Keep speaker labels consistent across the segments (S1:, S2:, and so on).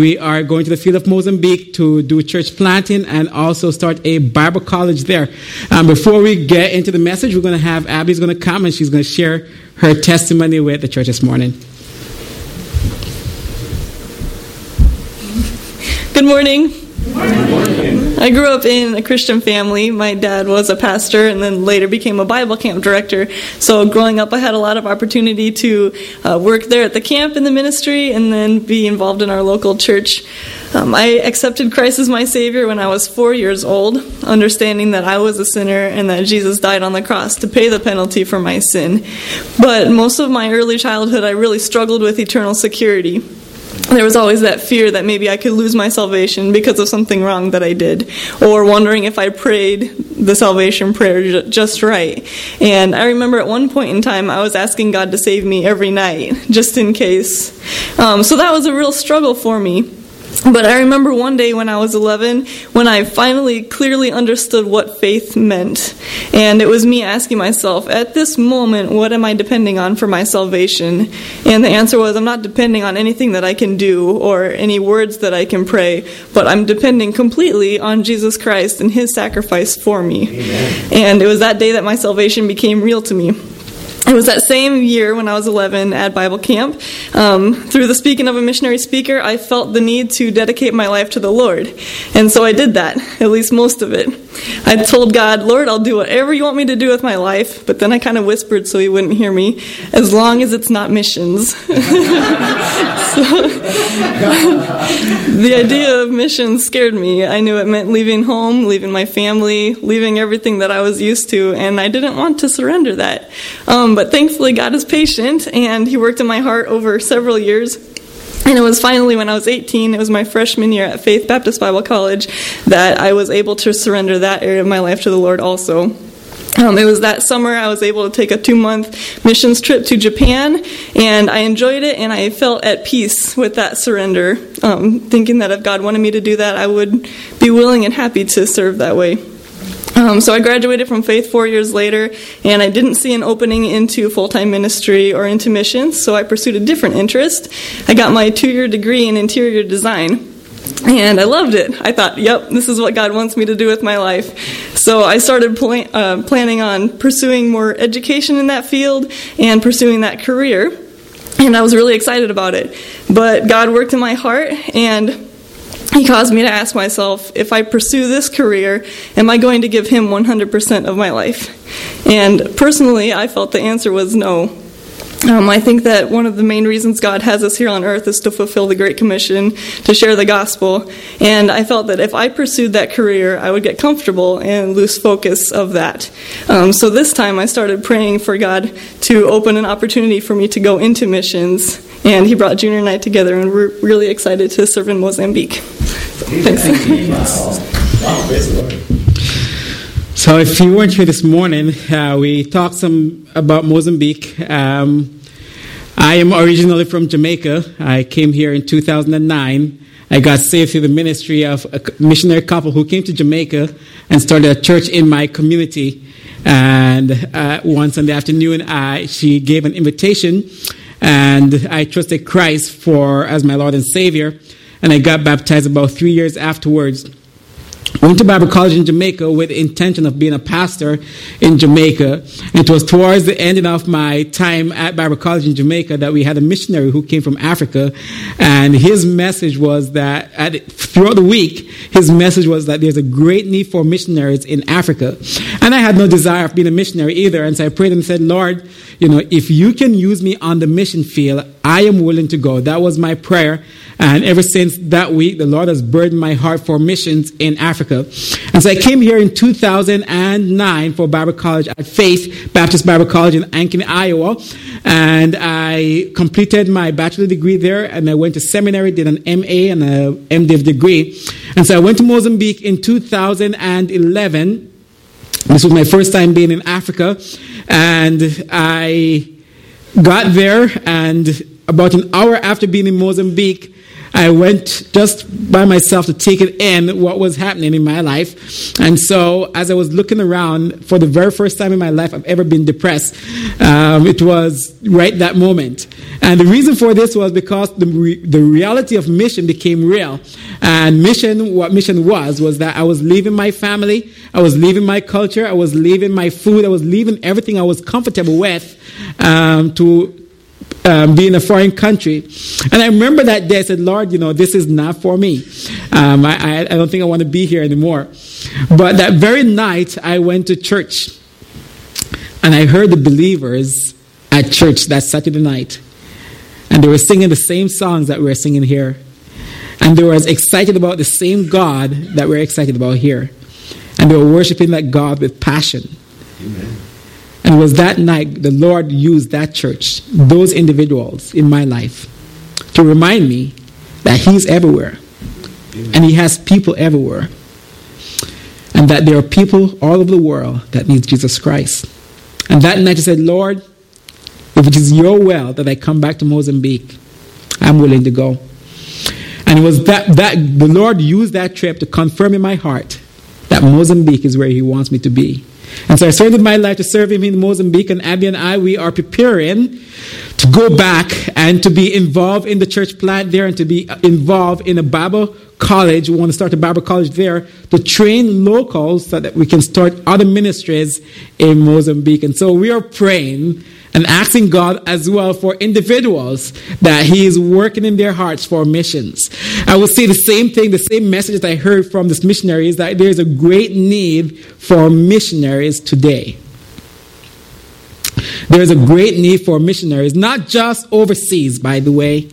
S1: we are going to the field of Mozambique to do church planting and also start a Bible college there. Um, before we get into the message, we're going to have Abby's going to come and she's going to share her testimony with the church this morning.
S2: Good morning. I grew up in a Christian family. My dad was a pastor and then later became a Bible camp director. So, growing up, I had a lot of opportunity to uh, work there at the camp in the ministry and then be involved in our local church. Um, I accepted Christ as my Savior when I was four years old, understanding that I was a sinner and that Jesus died on the cross to pay the penalty for my sin. But most of my early childhood, I really struggled with eternal security there was always that fear that maybe I could lose my salvation because of something wrong that I did, or wondering if I prayed the salvation prayer just right. And I remember at one point in time, I was asking God to save me every night, just in case. Um, so that was a real struggle for me. But I remember one day when I was 11 when I finally clearly understood what faith meant. And it was me asking myself, at this moment, what am I depending on for my salvation? And the answer was, I'm not depending on anything that I can do or any words that I can pray, but I'm depending completely on Jesus Christ and his sacrifice for me. Amen. And it was that day that my salvation became real to me. It was that same year when I was 11 at Bible camp. Um, through the speaking of a missionary speaker, I felt the need to dedicate my life to the Lord. And so I did that, at least most of it. I told God, Lord, I'll do whatever you want me to do with my life. But then I kind of whispered so he wouldn't hear me, as long as it's not missions. so, the idea of missions scared me. I knew it meant leaving home, leaving my family, leaving everything that I was used to, and I didn't want to surrender that. Um, but thankfully, God is patient, and He worked in my heart over several years. And it was finally when I was 18, it was my freshman year at Faith Baptist Bible College, that I was able to surrender that area of my life to the Lord also. Um, it was that summer I was able to take a two month missions trip to Japan, and I enjoyed it and I felt at peace with that surrender, um, thinking that if God wanted me to do that, I would be willing and happy to serve that way. Um, so I graduated from Faith four years later, and I didn't see an opening into full time ministry or into missions, so I pursued a different interest. I got my two year degree in interior design. And I loved it. I thought, yep, this is what God wants me to do with my life. So I started pl- uh, planning on pursuing more education in that field and pursuing that career. And I was really excited about it. But God worked in my heart, and he caused me to ask myself if I pursue this career, am I going to give him 100% of my life? And personally, I felt the answer was no. Um, I think that one of the main reasons God has us here on earth is to fulfill the Great Commission, to share the gospel. And I felt that if I pursued that career, I would get comfortable and lose focus of that. Um, so this time I started praying for God to open an opportunity for me to go into missions and he brought Junior and I together, and we're really excited to serve in Mozambique. Thanks.
S1: So, if you weren't here this morning, uh, we talked some about Mozambique. Um, I am originally from Jamaica. I came here in 2009. I got saved through the ministry of a missionary couple who came to Jamaica and started a church in my community. And uh, in the afternoon, I, she gave an invitation and I trusted Christ for as my Lord and Savior. And I got baptized about three years afterwards. Went to Bible college in Jamaica with the intention of being a pastor in Jamaica. It was towards the ending of my time at Bible college in Jamaica that we had a missionary who came from Africa. And his message was that at, throughout the week, his message was that there's a great need for missionaries in Africa. And I had no desire of being a missionary either. And so I prayed and said, Lord, you know, if you can use me on the mission field, I am willing to go. That was my prayer. And ever since that week, the Lord has burdened my heart for missions in Africa. And so I came here in 2009 for Bible College at Faith Baptist Bible College in Ankeny, Iowa. And I completed my bachelor degree there and I went to seminary, did an MA and a MDiv degree. And so I went to Mozambique in 2011. This was my first time being in Africa. And I got there and about an hour after being in Mozambique, I went just by myself to take it in what was happening in my life. And so, as I was looking around for the very first time in my life I've ever been depressed, um, it was right that moment. And the reason for this was because the, re- the reality of mission became real. And mission, what mission was, was that I was leaving my family, I was leaving my culture, I was leaving my food, I was leaving everything I was comfortable with um, to um, be in a foreign country. And I remember that day I said, Lord, you know, this is not for me. Um, I, I, I don't think I want to be here anymore. But that very night, I went to church and I heard the believers at church that Saturday night. And they were singing the same songs that we are singing here. And they were as excited about the same God that we're excited about here. And they were worshiping that God with passion. Amen. And it was that night the Lord used that church, those individuals in my life, to remind me that He's everywhere. And He has people everywhere. And that there are people all over the world that need Jesus Christ. And that night I said, Lord, if it is your will that I come back to Mozambique, I'm willing to go. And it was that, that the Lord used that trip to confirm in my heart that Mozambique is where He wants me to be. And so I surrendered my life to serve him in Mozambique, and Abby and I, we are preparing to go back and to be involved in the church plant there and to be involved in a Bible college. We want to start a Bible college there to train locals so that we can start other ministries in Mozambique. And so we are praying and asking God as well for individuals that He is working in their hearts for missions. I will say the same thing, the same message that I heard from this missionary is that there is a great need for missionaries today. There is a great need for missionaries, not just overseas, by the way,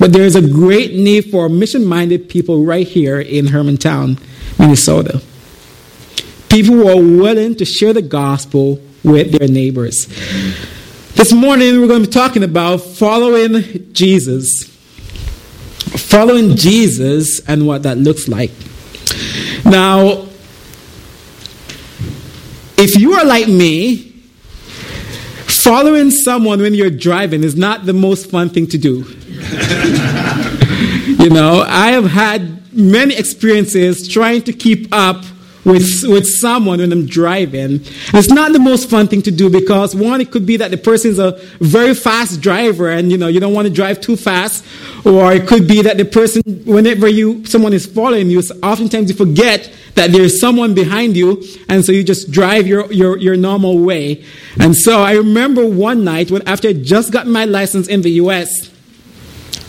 S1: but there is a great need for mission minded people right here in Hermantown, Minnesota. People who are willing to share the gospel with their neighbors. This morning we're going to be talking about following Jesus. Following Jesus and what that looks like. Now, if you are like me, following someone when you're driving is not the most fun thing to do. you know, I have had many experiences trying to keep up with, with someone when I'm driving. It's not the most fun thing to do because one, it could be that the person is a very fast driver and you know you don't want to drive too fast, or it could be that the person, whenever you someone is following you, oftentimes you forget that there's someone behind you, and so you just drive your, your, your normal way. And so I remember one night when after I just got my license in the U.S.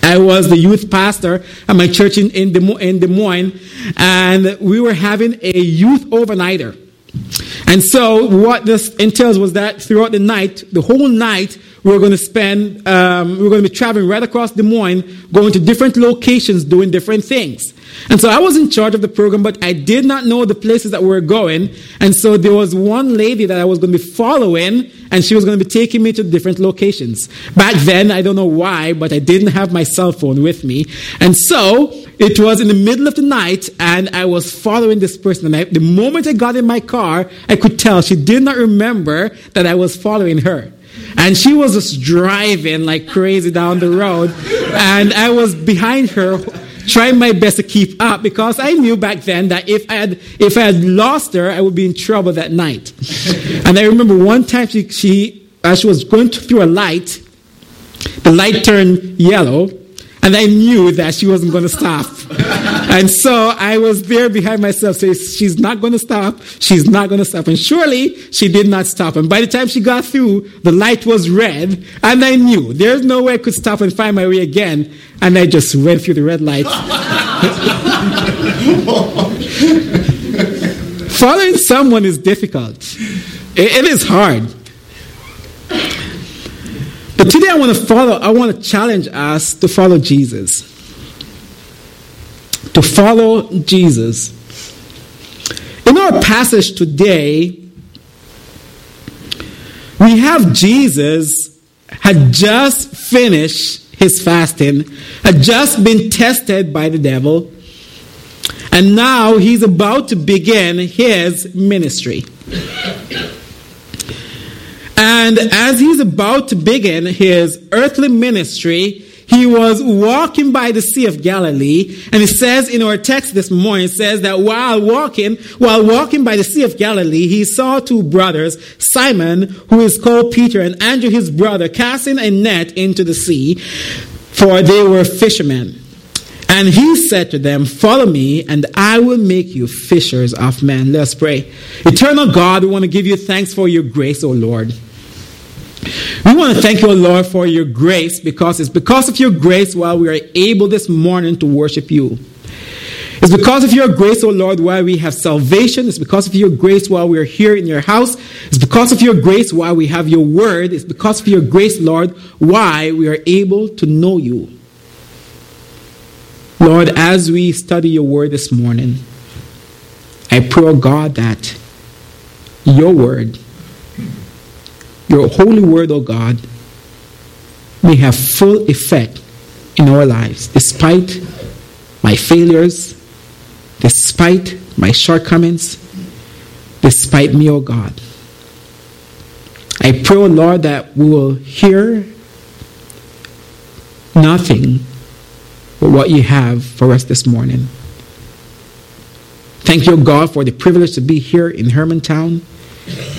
S1: I was the youth pastor at my church in, in, Des, in Des Moines, and we were having a youth overnighter. And so, what this entails was that throughout the night, the whole night, we were going to spend, um, we were going to be traveling right across Des Moines, going to different locations, doing different things. And so I was in charge of the program, but I did not know the places that we were going. And so there was one lady that I was going to be following, and she was going to be taking me to different locations. Back then, I don't know why, but I didn't have my cell phone with me. And so it was in the middle of the night, and I was following this person. And I, the moment I got in my car, I could tell she did not remember that I was following her. And she was just driving like crazy down the road. And I was behind her trying my best to keep up because I knew back then that if I had if I had lost her, I would be in trouble that night. and I remember one time she, she as she was going through a light, the light turned yellow, and I knew that she wasn't going to stop. and so I was there behind myself, saying, She's not going to stop. She's not going to stop. And surely she did not stop. And by the time she got through, the light was red. And I knew there's no way I could stop and find my way again. And I just went through the red light. Following someone is difficult, it, it is hard. But today I want to follow, I want to challenge us to follow Jesus. To follow Jesus. In our passage today, we have Jesus had just finished his fasting, had just been tested by the devil, and now he's about to begin his ministry. And as he's about to begin his earthly ministry, he was walking by the Sea of Galilee, and it says in our text this morning, it says that while walking, while walking by the Sea of Galilee, he saw two brothers, Simon, who is called Peter, and Andrew his brother, casting a net into the sea, for they were fishermen. And he said to them, Follow me, and I will make you fishers of men. Let's pray. Eternal God, we want to give you thanks for your grace, O Lord. We want to thank you, Lord, for your grace because it's because of your grace why we are able this morning to worship you. It's because of your grace, O Lord, why we have salvation. It's because of your grace why we are here in your house. It's because of your grace why we have your word. It's because of your grace, Lord, why we are able to know you. Lord, as we study your word this morning, I pray, oh God, that your word your holy word, O God, may have full effect in our lives, despite my failures, despite my shortcomings, despite me, O God. I pray, O Lord, that we will hear nothing but what you have for us this morning. Thank you, God, for the privilege to be here in Hermantown.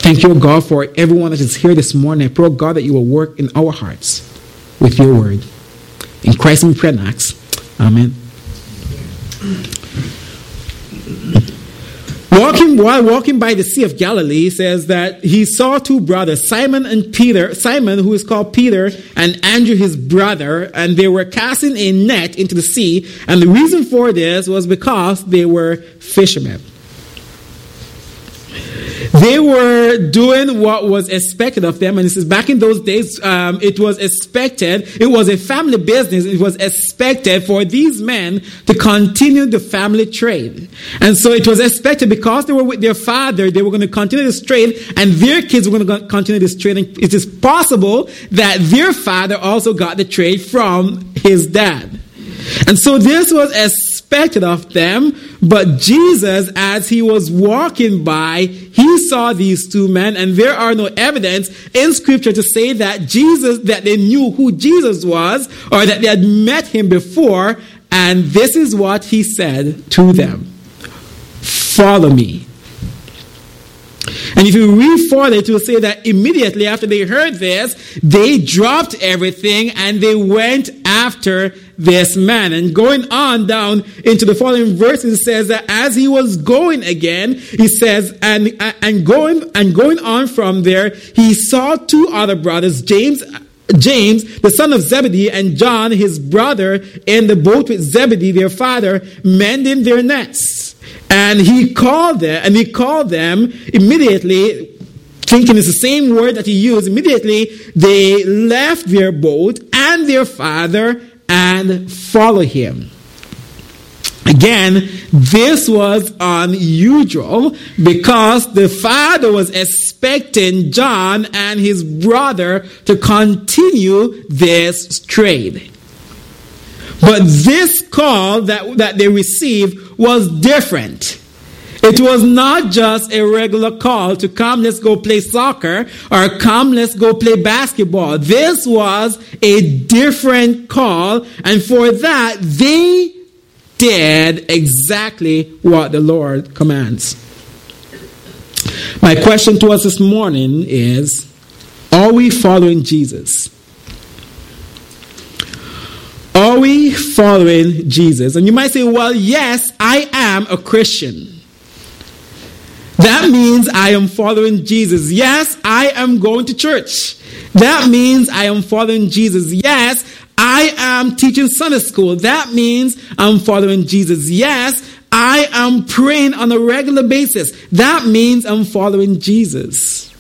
S1: Thank you, God, for everyone that is here this morning. I pray, oh God, that you will work in our hearts with your word. In Christ we pray and ask. Amen. Walking while walking by the Sea of Galilee says that he saw two brothers, Simon and Peter, Simon, who is called Peter, and Andrew his brother, and they were casting a net into the sea. And the reason for this was because they were fishermen. They were doing what was expected of them. And this is back in those days, um, it was expected, it was a family business. It was expected for these men to continue the family trade. And so it was expected because they were with their father, they were going to continue this trade and their kids were going to continue this trade. And it is possible that their father also got the trade from his dad. And so this was expected of them, but Jesus, as he was walking by, he saw these two men, and there are no evidence in scripture to say that Jesus, that they knew who Jesus was, or that they had met him before, and this is what he said to them Follow me. And if you read further, it will say that immediately after they heard this, they dropped everything and they went after this man. And going on down into the following verses, says that as he was going again, he says, and, and going, and going on from there, he saw two other brothers, James James, the son of Zebedee, and John, his brother, in the boat with Zebedee, their father, mending their nets. And he called them, and he called them immediately, thinking it's the same word that he used. Immediately, they left their boat and their father and followed him. Again, this was unusual because the father was expecting John and his brother to continue this trade. But this call that, that they received was different. It was not just a regular call to come, let's go play soccer, or come, let's go play basketball. This was a different call, and for that, they did exactly what the Lord commands. My question to us this morning is Are we following Jesus? Are we following Jesus? And you might say, well, yes, I am a Christian. That means I am following Jesus. Yes, I am going to church. That means I am following Jesus. Yes, I am teaching Sunday school. That means I'm following Jesus. Yes, I am praying on a regular basis. That means I'm following Jesus.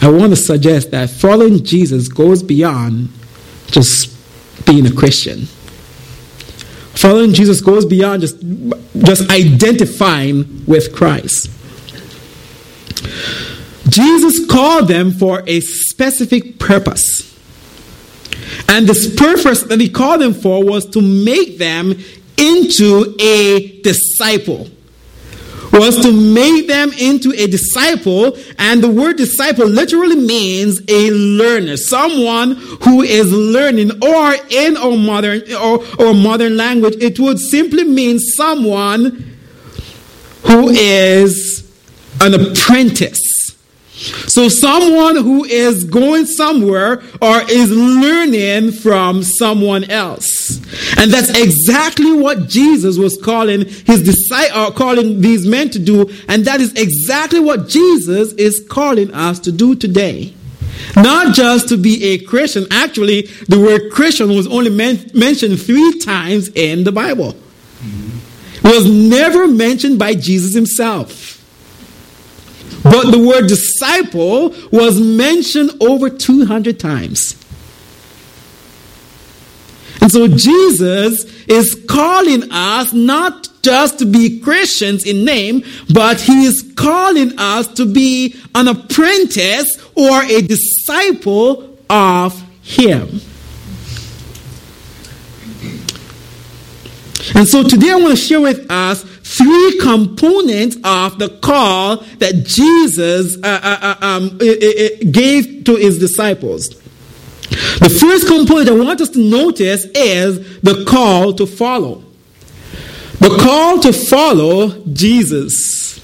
S1: I want to suggest that following Jesus goes beyond just being a Christian. Following Jesus goes beyond just, just identifying with Christ. Jesus called them for a specific purpose. And this purpose that he called them for was to make them into a disciple. Was to make them into a disciple, and the word disciple literally means a learner, someone who is learning, or in our modern or, or modern language, it would simply mean someone who is an apprentice. So, someone who is going somewhere or is learning from someone else. And that's exactly what Jesus was calling his disciples, uh, calling these men to do. And that is exactly what Jesus is calling us to do today. Not just to be a Christian. Actually, the word Christian was only men- mentioned three times in the Bible. It was never mentioned by Jesus himself. But the word disciple was mentioned over 200 times. And so Jesus is calling us not just to be Christians in name, but he is calling us to be an apprentice or a disciple of him. And so today I want to share with us three components of the call that Jesus uh, uh, uh um, gave to his disciples. The first component I want us to notice is the call to follow. The call to follow Jesus.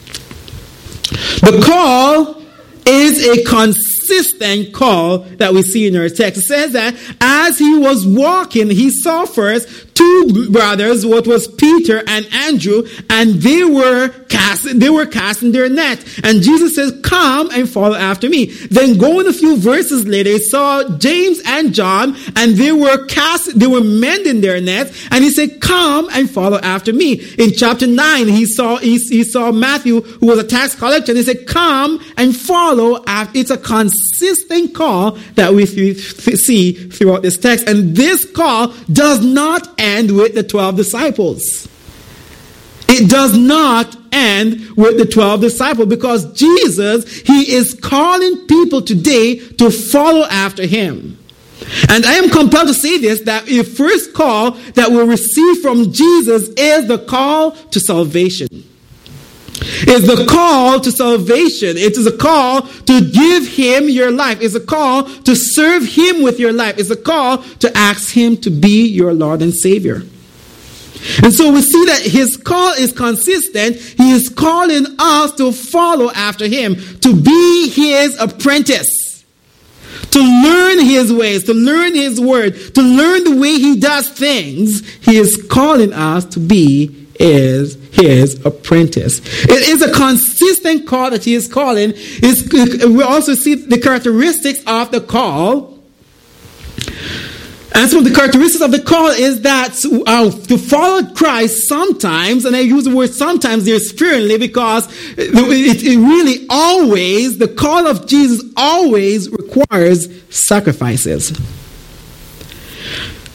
S1: The call is a consistent call that we see in our text. It says that as he was walking, he saw first two brothers, what was Peter and Andrew, and they were casting, they were casting their net. And Jesus says, come and follow after me. Then going a few verses later, he saw James and John, and they were cast, they were mending their net, and he said, come and follow after me. In chapter 9, he saw, he, he saw Matthew, who was a tax collector, and he said, come and follow after. It's a consistent call that we see throughout this text. And this call does not end with the 12 disciples. It does not end with the 12 disciples because Jesus, He is calling people today to follow after Him. And I am compelled to say this that the first call that we receive from Jesus is the call to salvation. It's the call to salvation. It is a call to give Him your life. It's a call to serve Him with your life. It's a call to ask Him to be your Lord and Savior. And so we see that his call is consistent. He is calling us to follow after him, to be his apprentice, to learn his ways, to learn his word, to learn the way he does things. He is calling us to be his his apprentice. It is a consistent call that he is calling. It's, we also see the characteristics of the call. And some of the characteristics of the call is that uh, to follow Christ sometimes, and I use the word sometimes there sparingly because it, it really always, the call of Jesus always requires sacrifices.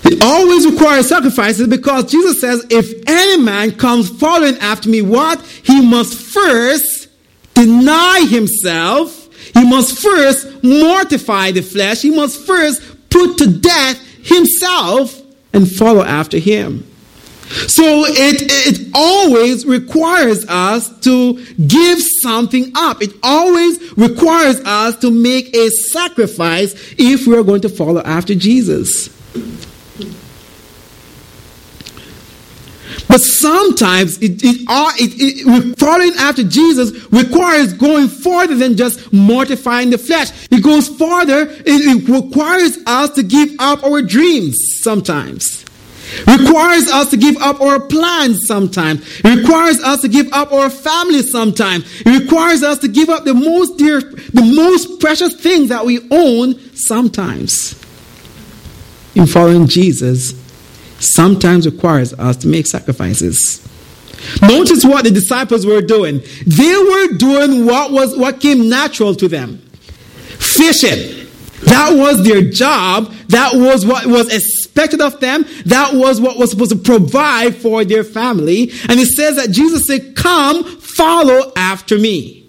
S1: It always requires sacrifices because Jesus says, if any man comes following after me, what? He must first deny himself. He must first mortify the flesh. He must first put to death himself and follow after him. So it, it always requires us to give something up. It always requires us to make a sacrifice if we're going to follow after Jesus. But sometimes it, it, it, it, following after Jesus requires going farther than just mortifying the flesh. It goes farther. It, it requires us to give up our dreams sometimes. Requires us to give up our plans sometimes. It requires us to give up our family sometimes. It requires us to give up the most dear, the most precious things that we own sometimes. In following Jesus, sometimes requires us to make sacrifices. Notice what the disciples were doing. They were doing what was what came natural to them. Fishing. That was their job. That was what was expected of them. That was what was supposed to provide for their family. And it says that Jesus said, Come, follow after me.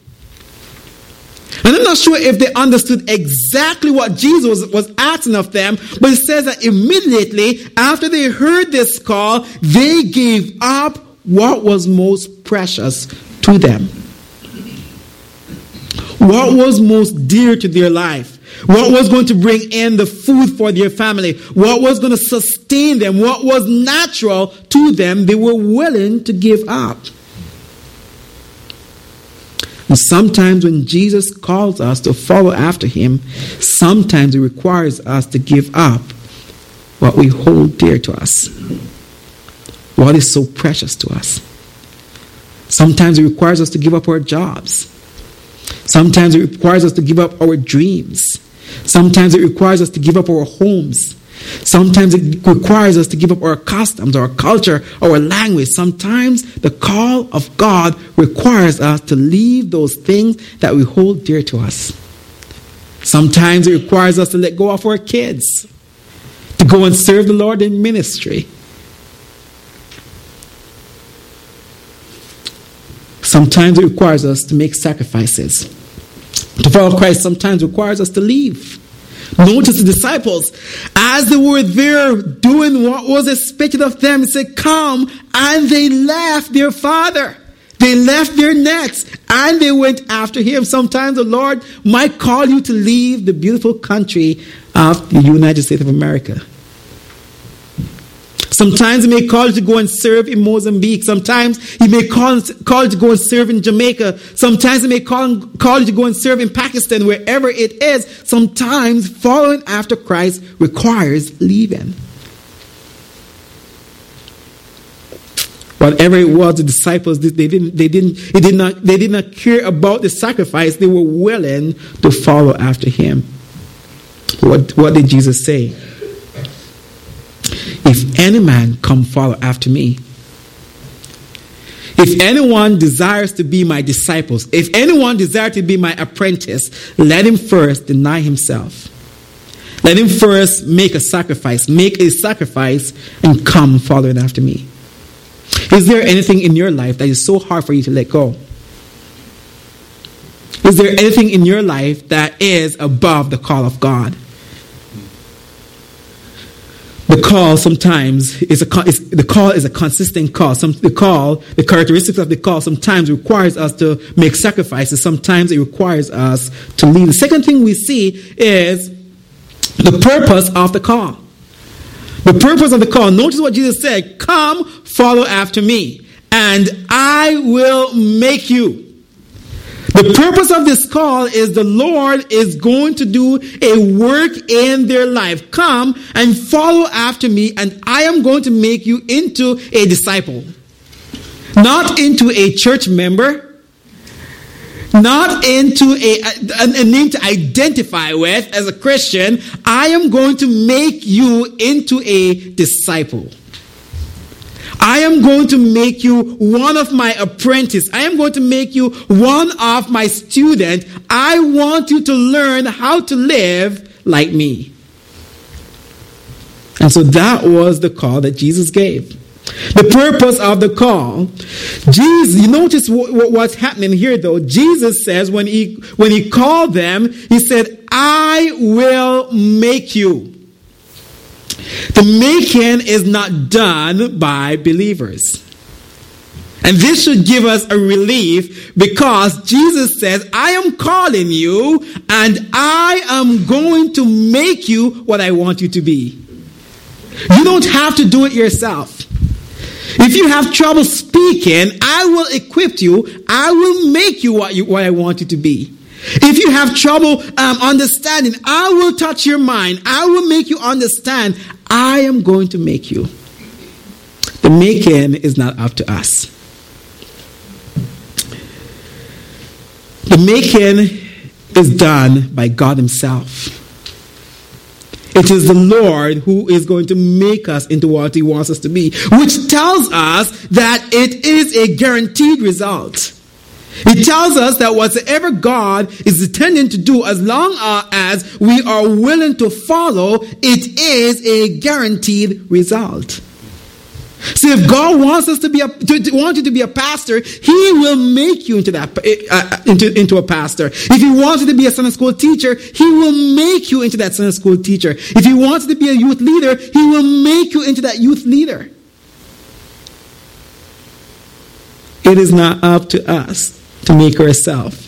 S1: And I'm not sure if they understood exactly what Jesus was asking of them, but it says that immediately after they heard this call, they gave up what was most precious to them? What was most dear to their life? What was going to bring in the food for their family? What was going to sustain them? What was natural to them? They were willing to give up. And sometimes when Jesus calls us to follow after him, sometimes it requires us to give up what we hold dear to us, what is so precious to us. Sometimes it requires us to give up our jobs. Sometimes it requires us to give up our dreams. Sometimes it requires us to give up our homes. Sometimes it requires us to give up our customs, our culture, our language. Sometimes the call of God requires us to leave those things that we hold dear to us. Sometimes it requires us to let go of our kids, to go and serve the Lord in ministry. Sometimes it requires us to make sacrifices. To follow Christ sometimes requires us to leave. Notice the disciples, as they were there doing what was expected of them, it said, Come, and they left their father. They left their nets and they went after him. Sometimes the Lord might call you to leave the beautiful country of the United States of America. Sometimes he may call to go and serve in Mozambique. Sometimes he may call, call to go and serve in Jamaica. Sometimes he may call, call to go and serve in Pakistan, wherever it is. Sometimes following after Christ requires leaving. Whatever it was, the disciples they didn't they didn't they did not they did not care about the sacrifice. They were willing to follow after him. What what did Jesus say? Any man come follow after me, if anyone desires to be my disciples, if anyone desires to be my apprentice, let him first deny himself. Let him first make a sacrifice, make a sacrifice, and come following after me. Is there anything in your life that is so hard for you to let go? Is there anything in your life that is above the call of God? The call sometimes is a is, the call is a consistent call. Some the call, the characteristics of the call sometimes requires us to make sacrifices. Sometimes it requires us to leave. The second thing we see is the purpose of the call. The purpose of the call. Notice what Jesus said Come, follow after me, and I will make you. The purpose of this call is the Lord is going to do a work in their life. Come and follow after me, and I am going to make you into a disciple. Not into a church member, not into a, a, a, name to identify with as a Christian. I am going to make you into a disciple. I am going to make you one of my apprentice. I am going to make you one of my student. I want you to learn how to live like me. And so that was the call that Jesus gave. The purpose of the call. Jesus, you notice what's happening here though. Jesus says when he, when he called them, he said, I will make you. The making is not done by believers. And this should give us a relief because Jesus says, I am calling you and I am going to make you what I want you to be. You don't have to do it yourself. If you have trouble speaking, I will equip you. I will make you what, you, what I want you to be. If you have trouble um, understanding, I will touch your mind. I will make you understand. I am going to make you. The making is not up to us. The making is done by God Himself. It is the Lord who is going to make us into what He wants us to be, which tells us that it is a guaranteed result. It tells us that whatsoever God is intending to do, as long as we are willing to follow, it is a guaranteed result. See, if God wants us to be a, to, to, want you to be a pastor, He will make you into that uh, into, into a pastor. If He wants you to be a Sunday school teacher, He will make you into that Sunday school teacher. If He wants you to be a youth leader, He will make you into that youth leader. It is not up to us to make herself.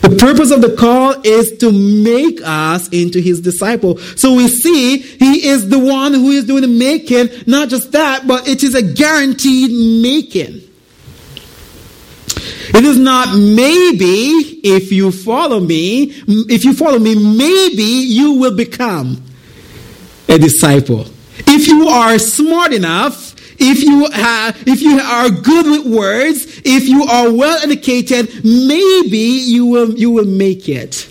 S1: The purpose of the call is to make us into his disciple. So we see he is the one who is doing the making. Not just that, but it is a guaranteed making. It is not maybe if you follow me, if you follow me, maybe you will become a disciple. If you are smart enough, if you have, if you are good with words, if you are well educated, maybe you will you will make it.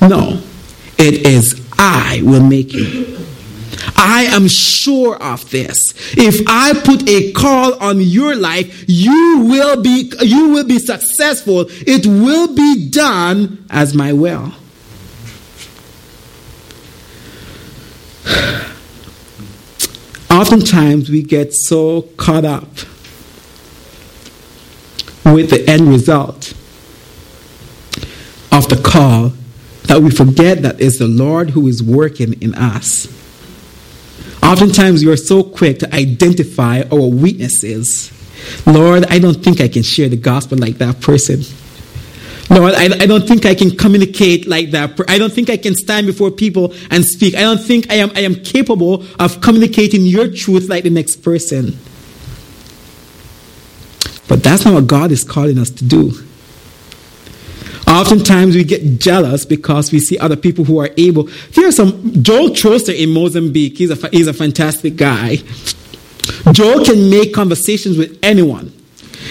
S1: No, it is I will make you. I am sure of this. If I put a call on your life, you will be you will be successful. It will be done as my will. Oftentimes we get so caught up with the end result of the call that we forget that it's the Lord who is working in us. Oftentimes, we are so quick to identify our weaknesses. Lord, I don't think I can share the gospel like that person. Lord, I, I don't think I can communicate like that. I don't think I can stand before people and speak. I don't think I am, I am capable of communicating your truth like the next person. But that's not what God is calling us to do. Oftentimes we get jealous because we see other people who are able. Here's some Joel Troster in Mozambique. He's a, he's a fantastic guy. Joel can make conversations with anyone.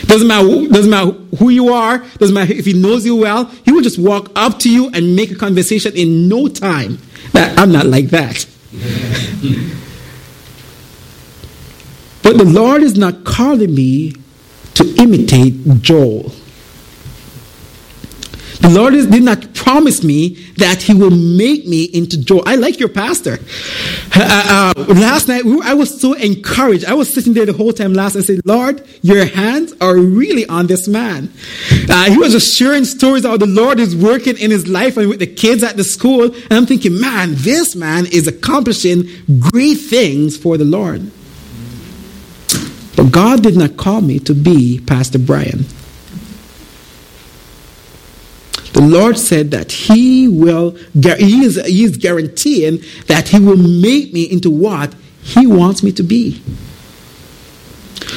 S1: Doesn't matter, doesn't matter who you are, doesn't matter if he knows you well, he will just walk up to you and make a conversation in no time. That I'm not like that. but the Lord is not calling me to imitate Joel. The Lord did not promise me that He will make me into Joel. I like your pastor. Uh, uh, last night, I was so encouraged. I was sitting there the whole time last and said, Lord, your hands are really on this man. Uh, he was just sharing stories how the Lord is working in his life and with the kids at the school. And I'm thinking, man, this man is accomplishing great things for the Lord. But God did not call me to be Pastor Brian. The Lord said that He will, he is, he is guaranteeing that He will make me into what He wants me to be.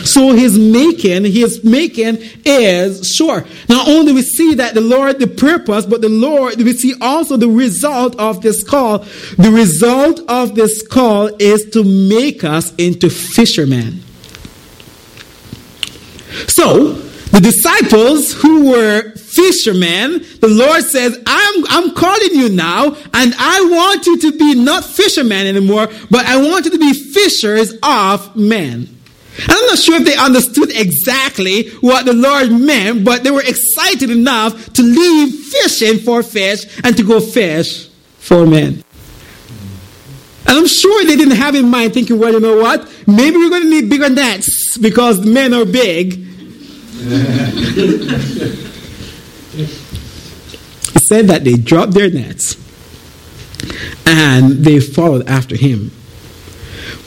S1: So his making, his making is sure. Not only we see that the Lord, the purpose, but the Lord, we see also the result of this call. The result of this call is to make us into fishermen. So, the disciples who were fishermen, the Lord says, I'm, I'm calling you now, and I want you to be not fishermen anymore, but I want you to be fishers of men. And I'm not sure if they understood exactly what the Lord meant, but they were excited enough to leave fishing for fish and to go fish for men. And I'm sure they didn't have in mind thinking, well, you know what? Maybe we're going to need bigger nets because men are big it said that they dropped their nets and they followed after him.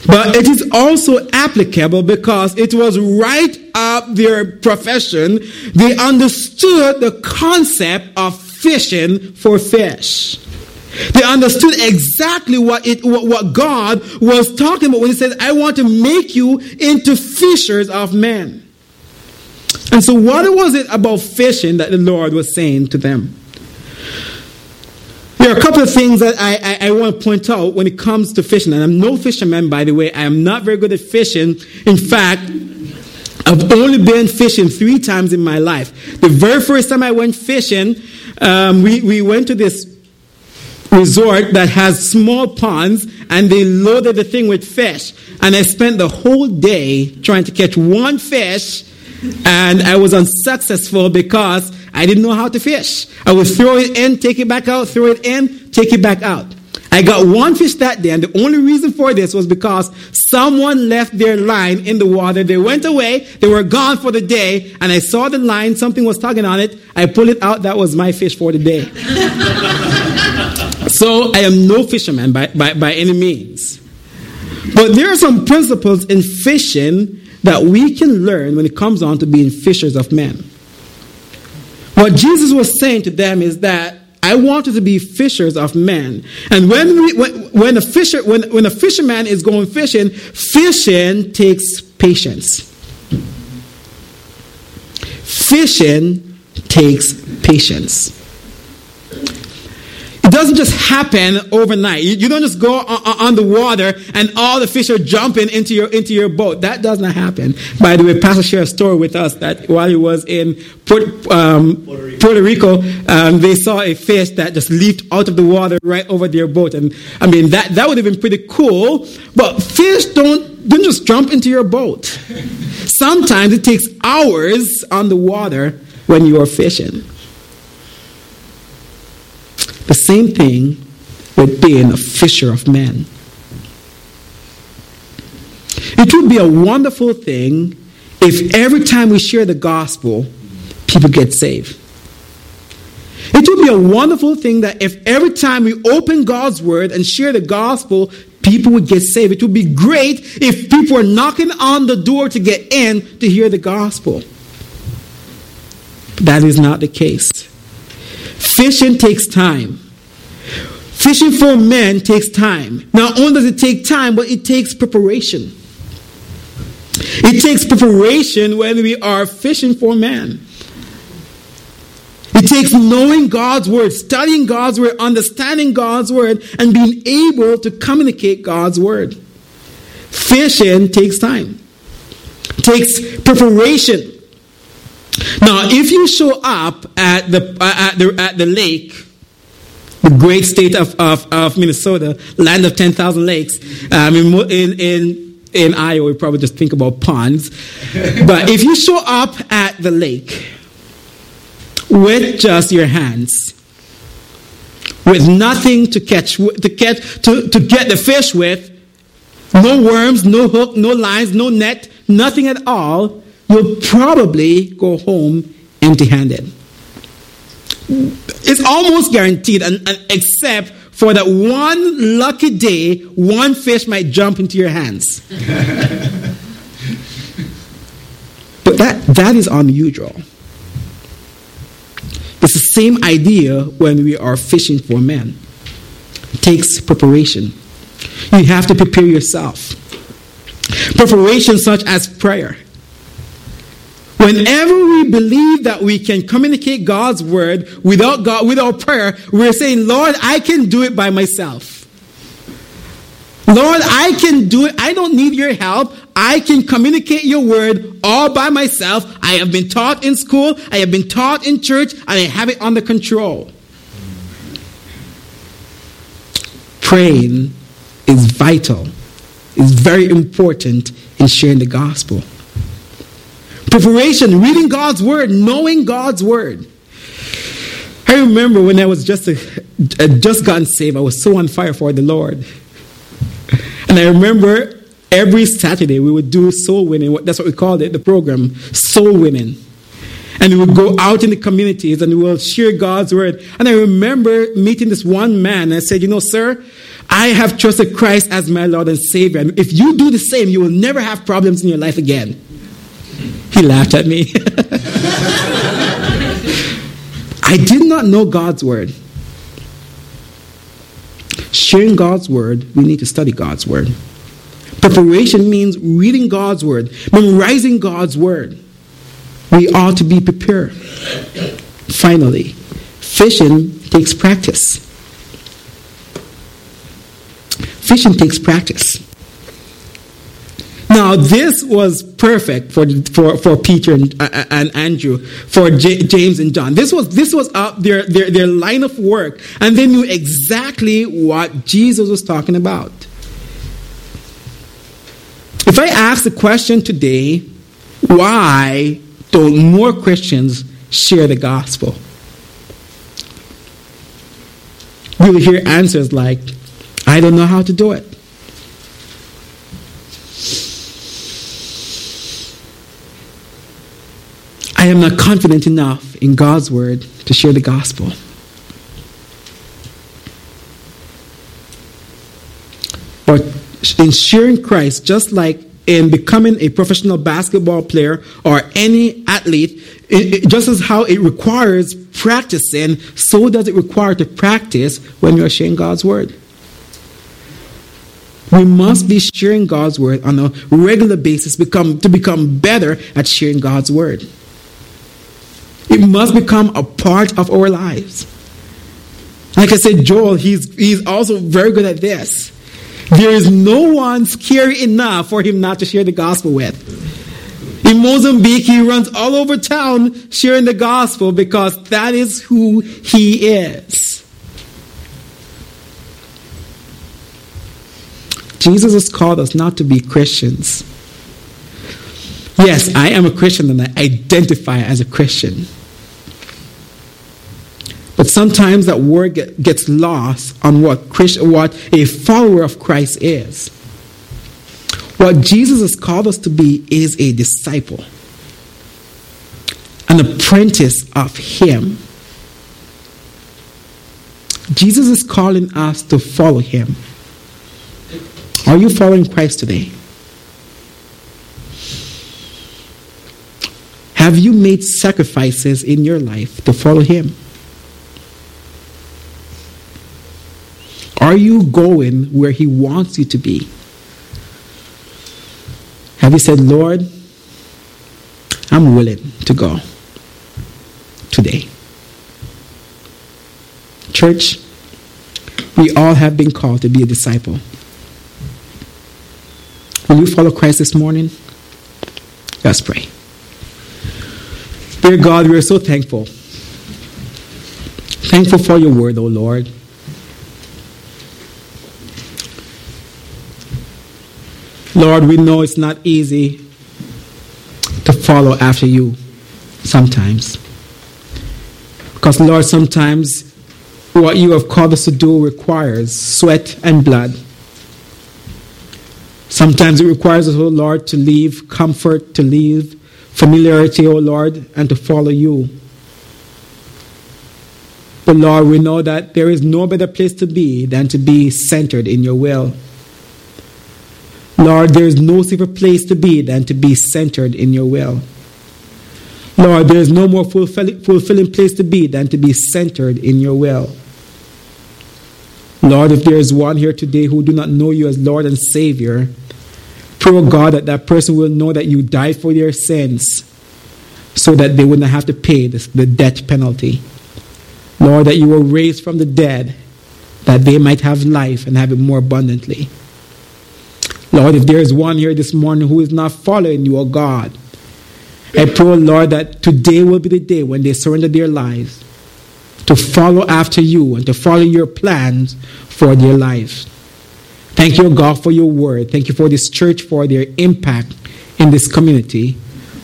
S1: But it is also applicable because it was right up their profession. They understood the concept of fishing for fish. They understood exactly what, it, what, what God was talking about when He said, I want to make you into fishers of men. And so, what was it about fishing that the Lord was saying to them? There are a couple of things that I, I, I, want to point out when it comes to fishing. And I'm no fisherman, by the way. I am not very good at fishing. In fact, I've only been fishing three times in my life. The very first time I went fishing, um, we, we went to this resort that has small ponds and they loaded the thing with fish. And I spent the whole day trying to catch one fish and I was unsuccessful because I didn't know how to fish. I would throw it in, take it back out, throw it in, take it back out. I got one fish that day, and the only reason for this was because someone left their line in the water. They went away, they were gone for the day, and I saw the line, something was tugging on it. I pulled it out, that was my fish for the day. so I am no fisherman by, by, by any means. But there are some principles in fishing that we can learn when it comes on to being fishers of men. What Jesus was saying to them is that I want you to be fishers of men. And when, we, when, when, a fisher, when, when a fisherman is going fishing, fishing takes patience. Fishing takes patience. It doesn't just happen overnight. You, you don't just go on, on, the water and all the fish are jumping into your into your boat. That does not happen. By the way, Pastor shared a story with us that while he was in Port, um, Puerto Rico, Puerto Rico um, they saw a fish that just leaped out of the water right over their boat. And I mean that that would have been pretty cool. But fish don't don't just jump into your boat. Sometimes it takes hours on the water when you are fishing. The same thing with being a fisher of men. It would be a wonderful thing if every time we share the gospel, people get saved. It would be a wonderful thing that if every time we open God's word and share the gospel, people would get saved. It would be great if people were knocking on the door to get in to hear the gospel. But that is not the case. Fishing takes time. Fishing for men takes time. Not only does it take time, but it takes preparation. It takes preparation when we are fishing for men. It takes knowing God's word, studying God's word, understanding God's word, and being able to communicate God's word. Fishing takes time, it takes preparation. Now, if you show up at the, uh, at the, at the lake, the great state of, of, of Minnesota, land of 10,000 lakes, um, in, in, in, in Iowa, we probably just think about ponds. but if you show up at the lake with just your hands, with nothing to catch, to catch, to, to get the fish with, no worms, no hook, no lines, no net, nothing at all, you'll probably go home empty handed. It's almost guaranteed, and, and, except for that one lucky day, one fish might jump into your hands. but that, that is unusual. It's the same idea when we are fishing for men. It takes preparation. You have to prepare yourself. Preparation such as prayer Whenever we believe that we can communicate God's word without God, without prayer, we're saying, Lord, I can do it by myself. Lord, I can do it. I don't need your help. I can communicate your word all by myself. I have been taught in school, I have been taught in church, and I have it under control. Praying is vital, is very important in sharing the gospel. Preparation, reading God's word, knowing God's word. I remember when I was just just gotten saved, I was so on fire for the Lord. And I remember every Saturday we would do soul winning. That's what we called it, the program, soul winning. And we would go out in the communities and we would share God's word. And I remember meeting this one man I said, You know, sir, I have trusted Christ as my Lord and Savior. And if you do the same, you will never have problems in your life again. He laughed at me. I did not know God's word. Sharing God's word, we need to study God's word. Preparation means reading God's word, memorizing God's word. We ought to be prepared. Finally, fishing takes practice. Fishing takes practice. Now, this was perfect for, for, for Peter and, uh, and Andrew, for J- James and John. This was, this was up their, their, their line of work, and they knew exactly what Jesus was talking about. If I ask the question today, why don't more Christians share the gospel? We will hear answers like, I don't know how to do it. I am not confident enough in God's word to share the gospel. But in sharing Christ, just like in becoming a professional basketball player or any athlete, it, it, just as how it requires practicing, so does it require to practice when you're sharing God's word. We must be sharing God's word on a regular basis become, to become better at sharing God's word. It must become a part of our lives. Like I said, Joel, he's, he's also very good at this. There is no one scary enough for him not to share the gospel with. In Mozambique, he runs all over town sharing the gospel because that is who he is. Jesus has called us not to be Christians. Yes, I am a Christian and I identify as a Christian. Sometimes that word get, gets lost on what, Christ, what a follower of Christ is. What Jesus has called us to be is a disciple, an apprentice of Him. Jesus is calling us to follow Him. Are you following Christ today? Have you made sacrifices in your life to follow Him? Are you going where He wants you to be? Have you said, Lord, I'm willing to go today? Church, we all have been called to be a disciple. Will you follow Christ this morning? Let's pray. Dear God, we are so thankful. Thankful for your word, O oh Lord. Lord, we know it's not easy to follow after you sometimes. Because, Lord, sometimes what you have called us to do requires sweat and blood. Sometimes it requires us, oh Lord, to leave comfort, to leave familiarity, oh Lord, and to follow you. But Lord, we know that there is no better place to be than to be centered in your will. Lord, there is no safer place to be than to be centered in your will. Lord, there is no more fulfilling place to be than to be centered in your will. Lord, if there is one here today who do not know you as Lord and Savior, pray, oh God, that that person will know that you died for their sins so that they would not have to pay the, the death penalty. Lord, that you were raised from the dead that they might have life and have it more abundantly. Lord, if there is one here this morning who is not following you, O God, I pray, Lord, that today will be the day when they surrender their lives to follow after you and to follow your plans for their lives. Thank you, God, for your word. Thank you for this church, for their impact in this community.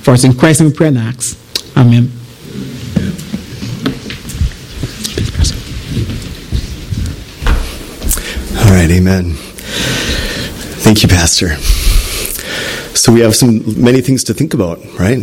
S1: For us in Christ and prayer and acts. Amen.
S3: All right, amen. Thank you, Pastor. So we have some many things to think about, right?